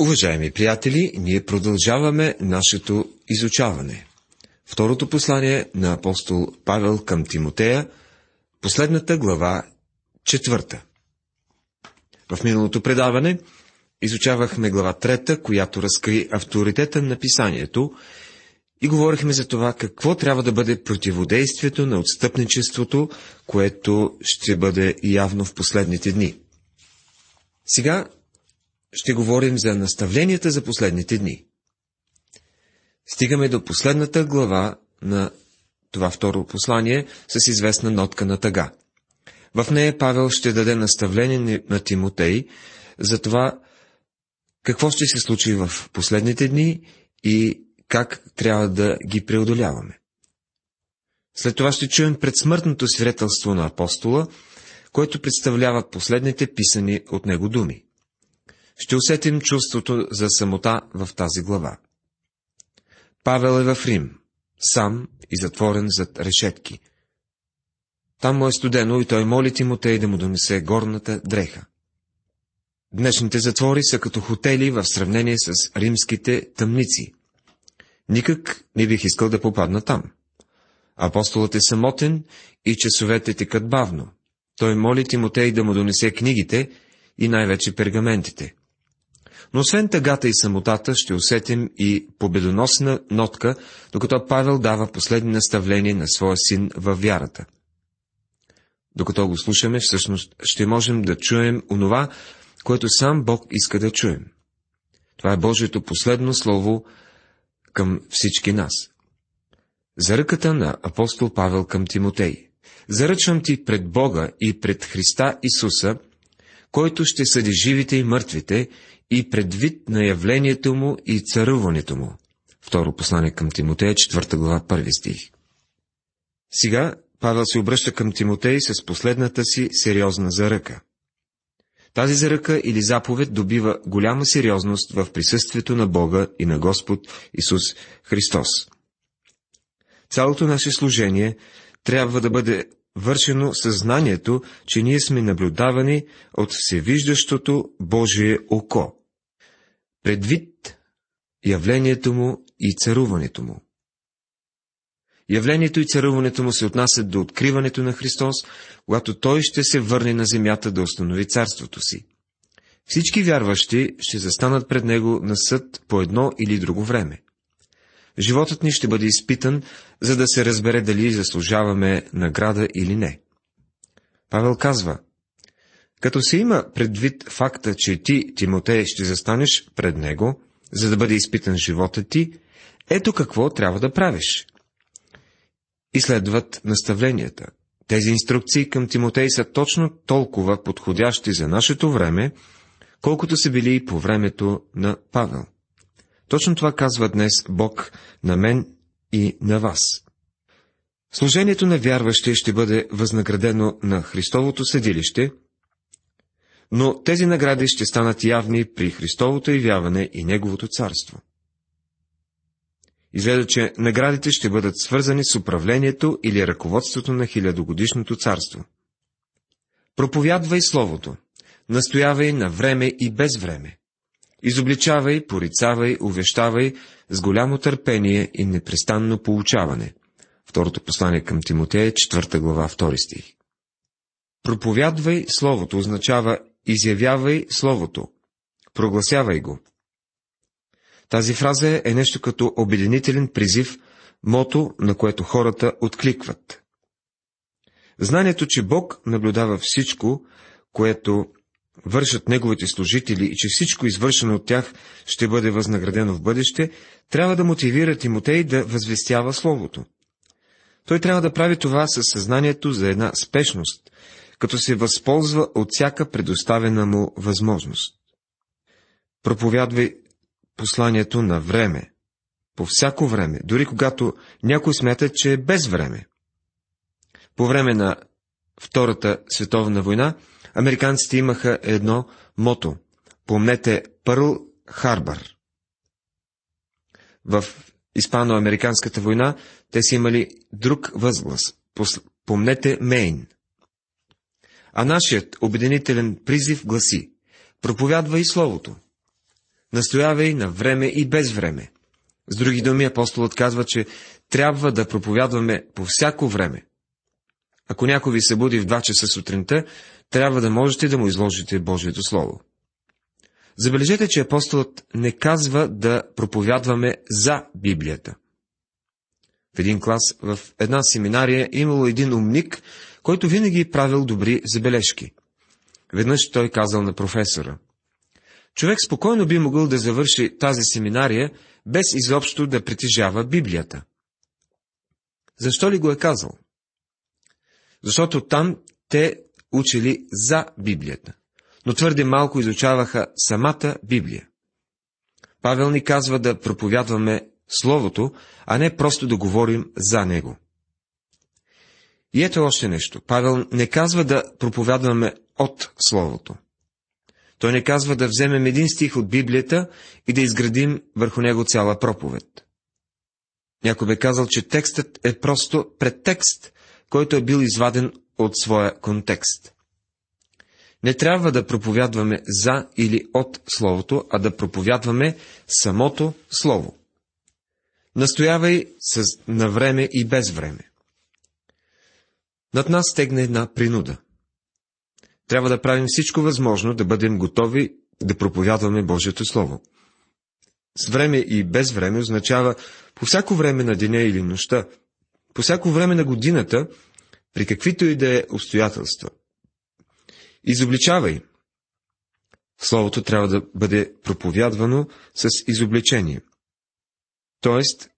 Уважаеми приятели, ние продължаваме нашето изучаване. Второто послание на апостол Павел към Тимотея, последната глава, четвърта. В миналото предаване изучавахме глава трета, която разкри авторитета на писанието и говорихме за това какво трябва да бъде противодействието на отстъпничеството, което ще бъде явно в последните дни. Сега ще говорим за наставленията за последните дни. Стигаме до последната глава на това второ послание с известна нотка на тъга. В нея Павел ще даде наставление на Тимотей за това какво ще се случи в последните дни и как трябва да ги преодоляваме. След това ще чуем предсмъртното свидетелство на апостола, което представлява последните писани от него думи ще усетим чувството за самота в тази глава. Павел е в Рим, сам и затворен зад решетки. Там му е студено и той моли Тимотей да му донесе горната дреха. Днешните затвори са като хотели в сравнение с римските тъмници. Никак не бих искал да попадна там. Апостолът е самотен и часовете текат бавно. Той моли Тимотей да му донесе книгите и най-вече пергаментите. Но освен тъгата и самотата, ще усетим и победоносна нотка, докато Павел дава последни наставления на своя син във вярата. Докато го слушаме, всъщност ще можем да чуем онова, което сам Бог иска да чуем. Това е Божието последно слово към всички нас. За ръката на апостол Павел към Тимотей. Заръчвам ти пред Бога и пред Христа Исуса, който ще съди живите и мъртвите, и предвид на явлението му и царуването му. Второ послание към Тимотея, 4 глава, първи стих. Сега Павел се обръща към Тимотей с последната си сериозна заръка. Тази заръка или заповед добива голяма сериозност в присъствието на Бога и на Господ Исус Христос. Цялото наше служение трябва да бъде вършено съзнанието, че ние сме наблюдавани от всевиждащото Божие око. Предвид явлението му и царуването му. Явлението и царуването му се отнасят до откриването на Христос, когато Той ще се върне на земята да установи царството си. Всички вярващи ще застанат пред Него на съд по едно или друго време. Животът ни ще бъде изпитан, за да се разбере дали заслужаваме награда или не. Павел казва, като се има предвид факта, че ти, Тимотей, ще застанеш пред него, за да бъде изпитан живота ти, ето какво трябва да правиш. И следват наставленията. Тези инструкции към Тимотей са точно толкова подходящи за нашето време, колкото са били и по времето на Павел. Точно това казва днес Бог на мен и на вас. Служението на вярващия ще бъде възнаградено на Христовото съдилище, но тези награди ще станат явни при Христовото явяване и Неговото царство. Изгледа, че наградите ще бъдат свързани с управлението или ръководството на хилядогодишното царство. Проповядвай Словото, настоявай на време и без време. Изобличавай, порицавай, увещавай с голямо търпение и непрестанно получаване. Второто послание към Тимотея, 4 глава, 2 стих. Проповядвай Словото означава изявявай Словото, прогласявай го. Тази фраза е нещо като обединителен призив, мото, на което хората откликват. Знанието, че Бог наблюдава всичко, което вършат неговите служители и че всичко извършено от тях ще бъде възнаградено в бъдеще, трябва да мотивира Тимотей да възвестява Словото. Той трябва да прави това със съзнанието за една спешност, като се възползва от всяка предоставена му възможност. Проповядвай посланието на време, по всяко време, дори когато някой смята, че е без време. По време на Втората световна война, американците имаха едно мото. Помнете Пърл Харбър. В Испано-американската война те си имали друг възглас. Помнете Мейн. А нашият обединителен призив гласи Проповядва и Словото. Настоявай на време и без време. С други думи, апостолът казва, че трябва да проповядваме по всяко време. Ако някой ви събуди в 2 часа сутринта, трябва да можете да му изложите Божието Слово. Забележете, че апостолът не казва да проповядваме за Библията. В един клас, в една семинария, имало един умник, който винаги е правил добри забележки. Веднъж той казал на професора. Човек спокойно би могъл да завърши тази семинария, без изобщо да притежава Библията. Защо ли го е казал? Защото там те учили за Библията, но твърде малко изучаваха самата Библия. Павел ни казва да проповядваме Словото, а не просто да говорим за Него. И ето още нещо. Павел не казва да проповядваме от Словото. Той не казва да вземем един стих от Библията и да изградим върху него цяла проповед. Някой бе казал, че текстът е просто предтекст, който е бил изваден от своя контекст. Не трябва да проповядваме за или от Словото, а да проповядваме самото Слово. Настоявай с на време и без време. Над нас стегне една принуда. Трябва да правим всичко възможно да бъдем готови да проповядваме Божието Слово. С време и без време означава по всяко време на деня или нощта, по всяко време на годината, при каквито и да е обстоятелства. Изобличавай. Словото трябва да бъде проповядвано с изобличение. Тоест,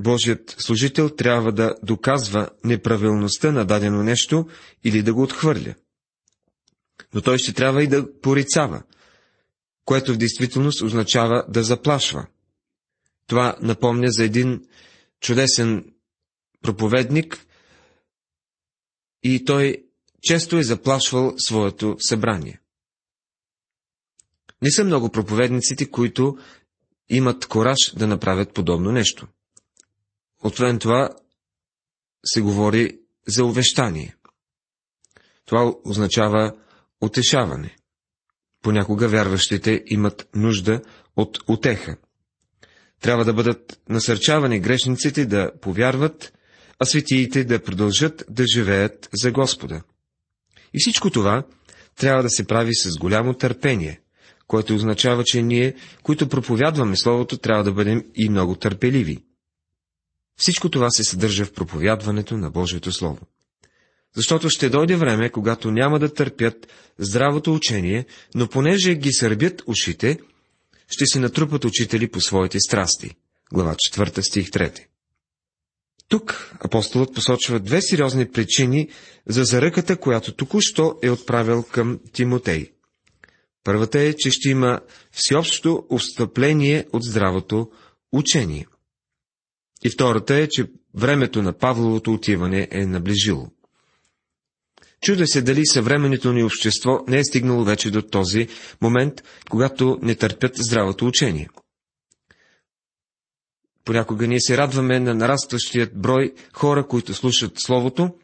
Божият служител трябва да доказва неправилността на дадено нещо или да го отхвърля. Но той ще трябва и да порицава, което в действителност означава да заплашва. Това напомня за един чудесен проповедник и той често е заплашвал своето събрание. Не са много проповедниците, които имат кораж да направят подобно нещо. Освен това, се говори за увещание. Това означава утешаване. Понякога вярващите имат нужда от утеха. Трябва да бъдат насърчавани грешниците да повярват, а светиите да продължат да живеят за Господа. И всичко това трябва да се прави с голямо търпение, което означава, че ние, които проповядваме Словото, трябва да бъдем и много търпеливи. Всичко това се съдържа в проповядването на Божието Слово. Защото ще дойде време, когато няма да търпят здравото учение, но понеже ги сърбят ушите, ще си натрупат учители по своите страсти. Глава 4, стих 3. Тук апостолът посочва две сериозни причини за заръката, която току-що е отправил към Тимотей. Първата е, че ще има всеобщо отстъпление от здравото учение. И втората е, че времето на Павловото отиване е наближило. Чуда се дали съвременното ни общество не е стигнало вече до този момент, когато не търпят здравото учение. Понякога ние се радваме на нарастващият брой хора, които слушат Словото,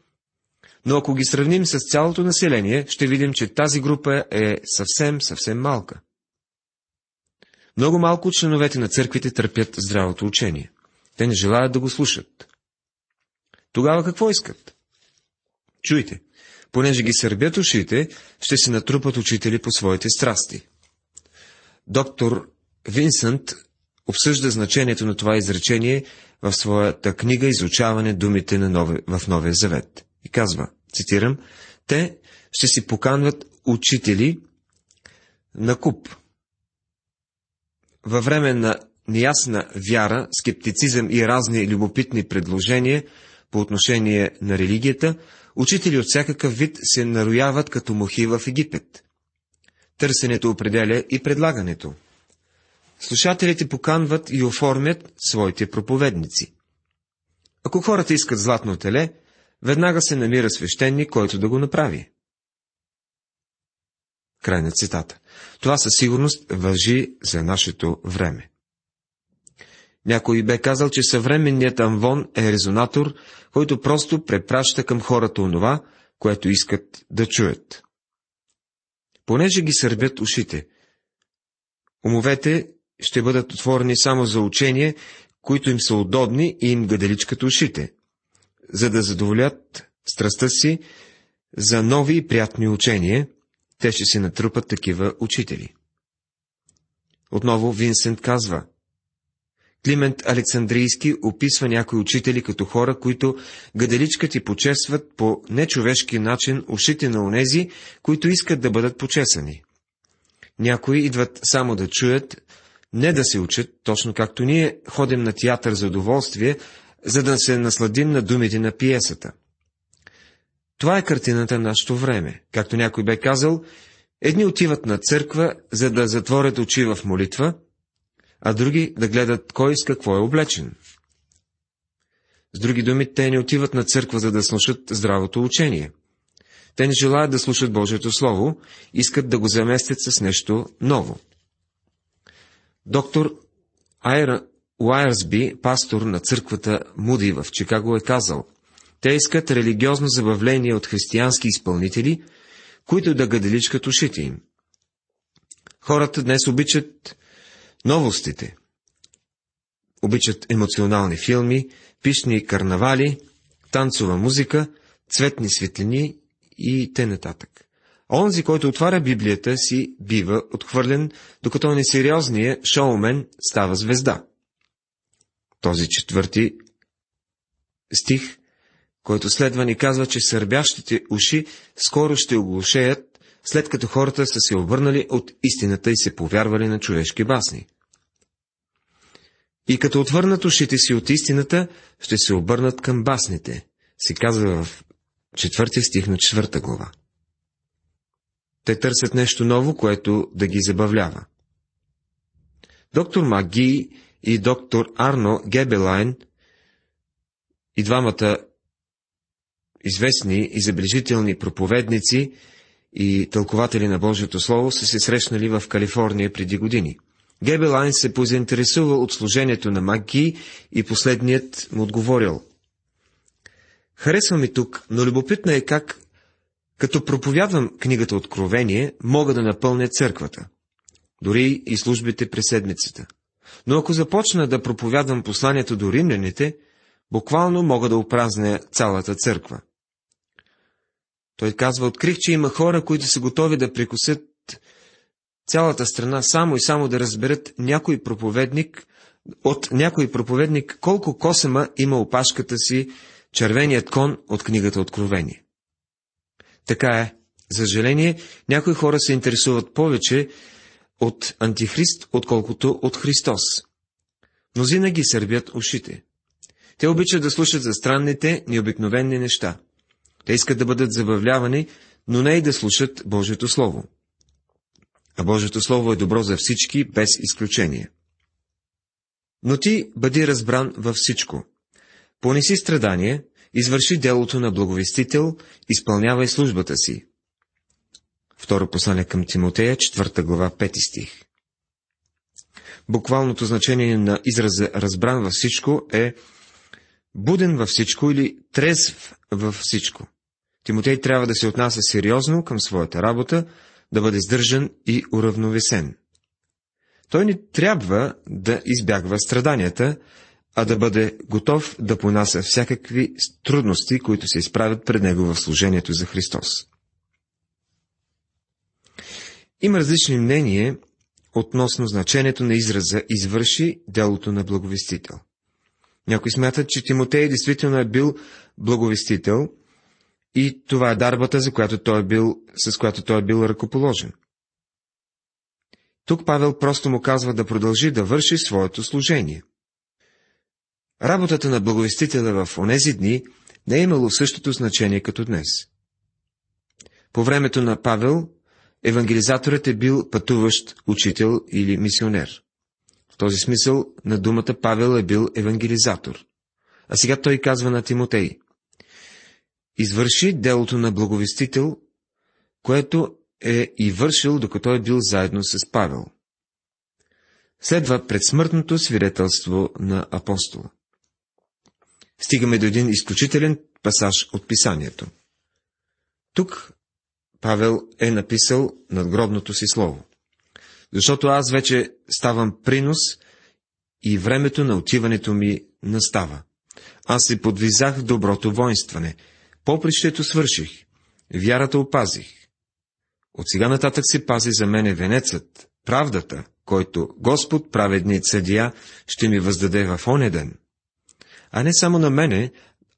но ако ги сравним с цялото население, ще видим, че тази група е съвсем, съвсем малка. Много малко членовете на църквите търпят здравото учение. Те не желаят да го слушат. Тогава какво искат? Чуйте, понеже ги сърбят ушите, ще се натрупат учители по своите страсти. Доктор Винсент обсъжда значението на това изречение в своята книга Изучаване думите на нови, в Новия Завет. И казва, цитирам, те ще си поканват учители на куп. Във време на неясна вяра, скептицизъм и разни любопитни предложения по отношение на религията, учители от всякакъв вид се нарояват като мухи в Египет. Търсенето определя и предлагането. Слушателите поканват и оформят своите проповедници. Ако хората искат златно теле, веднага се намира свещеник, който да го направи. Край на цитата. Това със сигурност въжи за нашето време. Някой бе казал, че съвременният амвон е резонатор, който просто препраща към хората онова, което искат да чуят. Понеже ги сърбят ушите, умовете ще бъдат отворени само за учение, които им са удобни и им гаделичкат ушите, за да задоволят страстта си за нови и приятни учения, те ще си натрупат такива учители. Отново Винсент казва, Климент Александрийски описва някои учители като хора, които гаделичкат и почесват по нечовешки начин ушите на онези, които искат да бъдат почесани. Някои идват само да чуят, не да се учат, точно както ние ходим на театър за удоволствие, за да се насладим на думите на пиесата. Това е картината на нашето време. Както някой бе казал, едни отиват на църква, за да затворят очи в молитва, а други да гледат кой с какво е облечен. С други думи, те не отиват на църква, за да слушат здравото учение. Те не желаят да слушат Божието Слово, искат да го заместят с нещо ново. Доктор Айра Уайерсби, пастор на църквата Муди в Чикаго, е казал, те искат религиозно забавление от християнски изпълнители, които да гаделичкат ушите им. Хората днес обичат новостите. Обичат емоционални филми, пишни карнавали, танцова музика, цветни светлини и т.н. Онзи, който отваря Библията си, бива отхвърлен, докато несериозният шоумен става звезда. Този четвърти стих, който следва ни казва, че сърбящите уши скоро ще оглушеят, след като хората са се обърнали от истината и се повярвали на човешки басни. И като отвърнат ушите си от истината, ще се обърнат към басните, се казва в четвъртия стих на четвърта глава. Те търсят нещо ново, което да ги забавлява. Доктор Маги и доктор Арно Гебелайн, и двамата известни и забележителни проповедници и тълкователи на Божието Слово, са се срещнали в Калифорния преди години. Гебелайн се позаинтересува от служението на Маги и последният му отговорил. Харесва ми тук, но любопитно е как като проповядвам книгата Откровение, мога да напълня църквата, дори и службите през седмицата. Но ако започна да проповядвам посланието до римляните, буквално мога да опразня цялата църква. Той казва, открих, че има хора, които са готови да прекусят цялата страна само и само да разберат някой проповедник, от някой проповедник колко косема има опашката си червеният кон от книгата Откровение. Така е. За съжаление, някои хора се интересуват повече от Антихрист, отколкото от Христос. Мнозина ги сърбят ушите. Те обичат да слушат за странните, необикновени неща. Те искат да бъдат забавлявани, но не и да слушат Божието Слово. А Божието Слово е добро за всички, без изключение. Но ти бъди разбран във всичко. Понеси страдание, извърши делото на благовестител, изпълнявай службата си. Второ послание към Тимотея, 4 глава, 5 стих. Буквалното значение на израза разбран във всичко е буден във всичко или трезв във всичко. Тимотей трябва да се отнася сериозно към своята работа, да бъде сдържан и уравновесен. Той не трябва да избягва страданията, а да бъде готов да понася всякакви трудности, които се изправят пред него в служението за Христос. Има различни мнения относно значението на израза извърши делото на благовестител. Някои смятат, че Тимотей действително е бил благовестител и това е дарбата, за която той е бил, с която той е бил ръкоположен. Тук Павел просто му казва да продължи да върши своето служение – Работата на благовестителя в онези дни не е имало същото значение като днес. По времето на Павел, евангелизаторът е бил пътуващ учител или мисионер. В този смисъл на думата Павел е бил евангелизатор. А сега той казва на Тимотей. Извърши делото на благовестител, което е и вършил, докато е бил заедно с Павел. Следва предсмъртното свидетелство на апостола стигаме до един изключителен пасаж от писанието. Тук Павел е написал надгробното си слово. защото аз вече ставам принос и времето на отиването ми настава. Аз се подвизах в доброто воинстване, попрището свърших, вярата опазих. От сега нататък се пази за мене венецът, правдата, който Господ, праведният съдия, ще ми въздаде в оня ден. А не само на мене,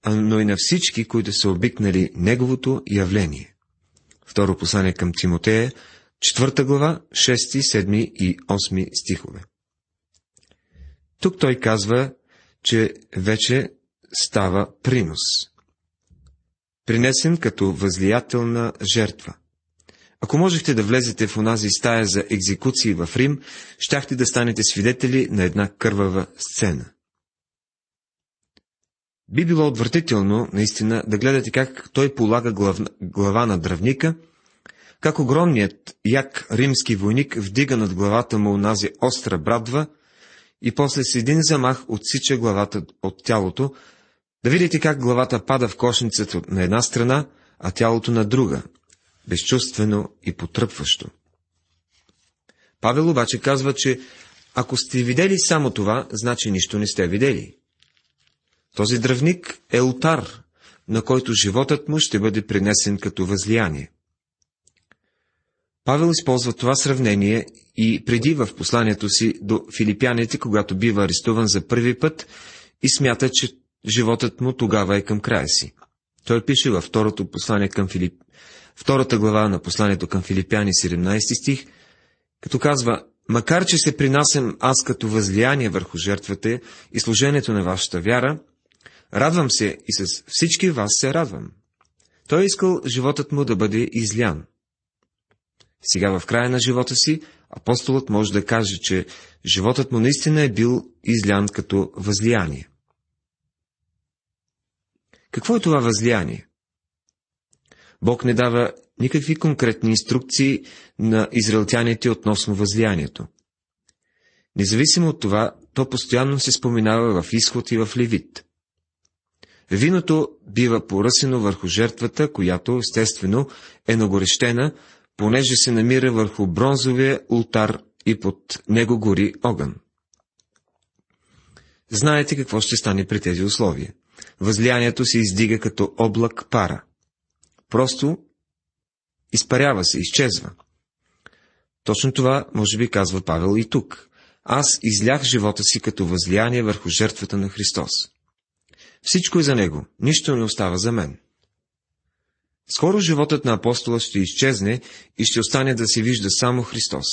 но и на всички, които са обикнали Неговото явление. Второ послание към Тимотея, четвърта глава, 6, 7 и 8 стихове. Тук той казва, че вече става принос. Принесен като възлиятелна жертва. Ако можехте да влезете в онази стая за екзекуции в Рим, щяхте да станете свидетели на една кървава сцена. Би било отвратително, наистина, да гледате как той полага глав... глава на дръвника, как огромният як римски войник вдига над главата му онази остра брадва и после с един замах отсича главата от тялото, да видите как главата пада в кошницата на една страна, а тялото на друга, безчувствено и потръпващо. Павел обаче казва, че ако сте видели само това, значи нищо не сте видели. Този дръвник е ултар, на който животът му ще бъде принесен като възлияние. Павел използва това сравнение и преди в посланието си до филипяните, когато бива арестуван за първи път и смята, че животът му тогава е към края си. Той пише във второто послание към Филип... втората глава на посланието към Филипяни, 17 стих, като казва, макар че се принасям аз като възлияние върху жертвата и служението на вашата вяра, радвам се и с всички вас се радвам. Той е искал животът му да бъде излян. Сега в края на живота си апостолът може да каже, че животът му наистина е бил излян като възлияние. Какво е това възлияние? Бог не дава никакви конкретни инструкции на израелтяните относно възлиянието. Независимо от това, то постоянно се споменава в изход и в левит. Виното бива поръсено върху жертвата, която, естествено, е нагорещена, понеже се намира върху бронзовия ултар и под него гори огън. Знаете какво ще стане при тези условия. Възлиянието се издига като облак пара. Просто изпарява се, изчезва. Точно това, може би, казва Павел и тук. Аз излях живота си като възлияние върху жертвата на Христос. Всичко е за него, нищо не остава за мен. Скоро животът на апостола ще изчезне и ще остане да се вижда само Христос.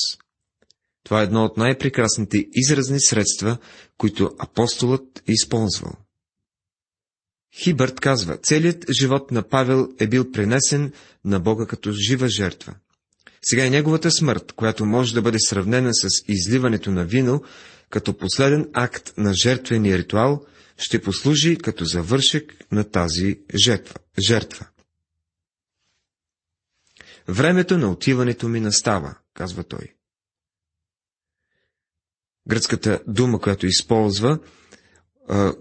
Това е едно от най-прекрасните изразни средства, които апостолът е използвал. Хибърт казва, целият живот на Павел е бил пренесен на Бога като жива жертва. Сега и неговата смърт, която може да бъде сравнена с изливането на вино, като последен акт на жертвения ритуал, ще послужи като завършек на тази жертва. жертва. Времето на отиването ми настава, казва той. Гръцката дума, която използва,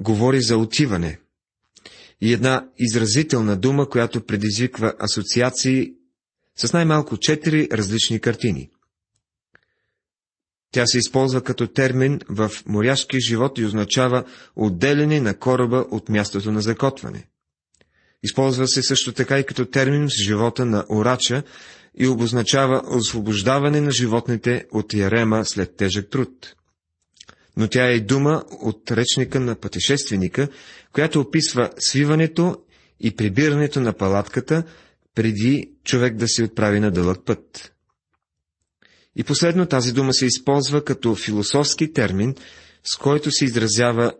говори за отиване. И една изразителна дума, която предизвиква асоциации с най-малко четири различни картини. Тя се използва като термин в моряшки живот и означава отделяне на кораба от мястото на закотване. Използва се също така и като термин с живота на орача и обозначава освобождаване на животните от ярема след тежък труд. Но тя е и дума от речника на пътешественика, която описва свиването и прибирането на палатката, преди човек да се отправи на дълъг път. И последно тази дума се използва като философски термин, с който се изразява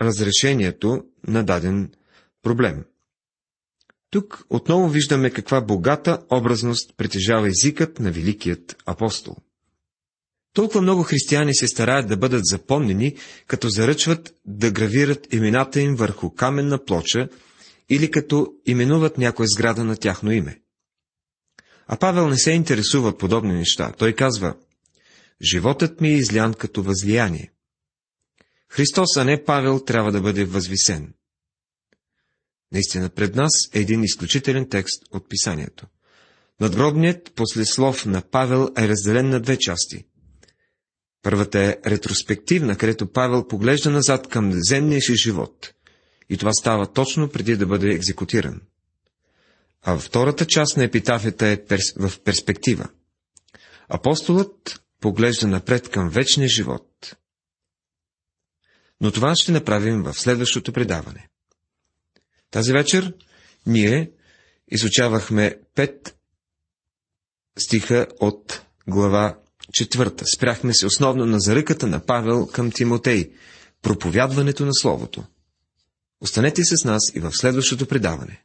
разрешението на даден проблем. Тук отново виждаме каква богата образност притежава езикът на великият апостол. Толкова много християни се стараят да бъдат запомнени, като заръчват да гравират имената им върху каменна плоча или като именуват някоя сграда на тяхно име. А Павел не се интересува от подобни неща. Той казва, животът ми е излян като възлияние. Христос, а не Павел, трябва да бъде възвисен. Наистина пред нас е един изключителен текст от писанието. Надгробният послеслов на Павел е разделен на две части. Първата е ретроспективна, където Павел поглежда назад към земния си живот. И това става точно преди да бъде екзекутиран. А втората част на епитафията е перс... в перспектива. Апостолът поглежда напред към вечния живот. Но това ще направим в следващото предаване. Тази вечер ние изучавахме пет стиха от глава четвърта. Спряхме се основно на заръката на Павел към Тимотей, проповядването на Словото. Останете с нас и в следващото предаване.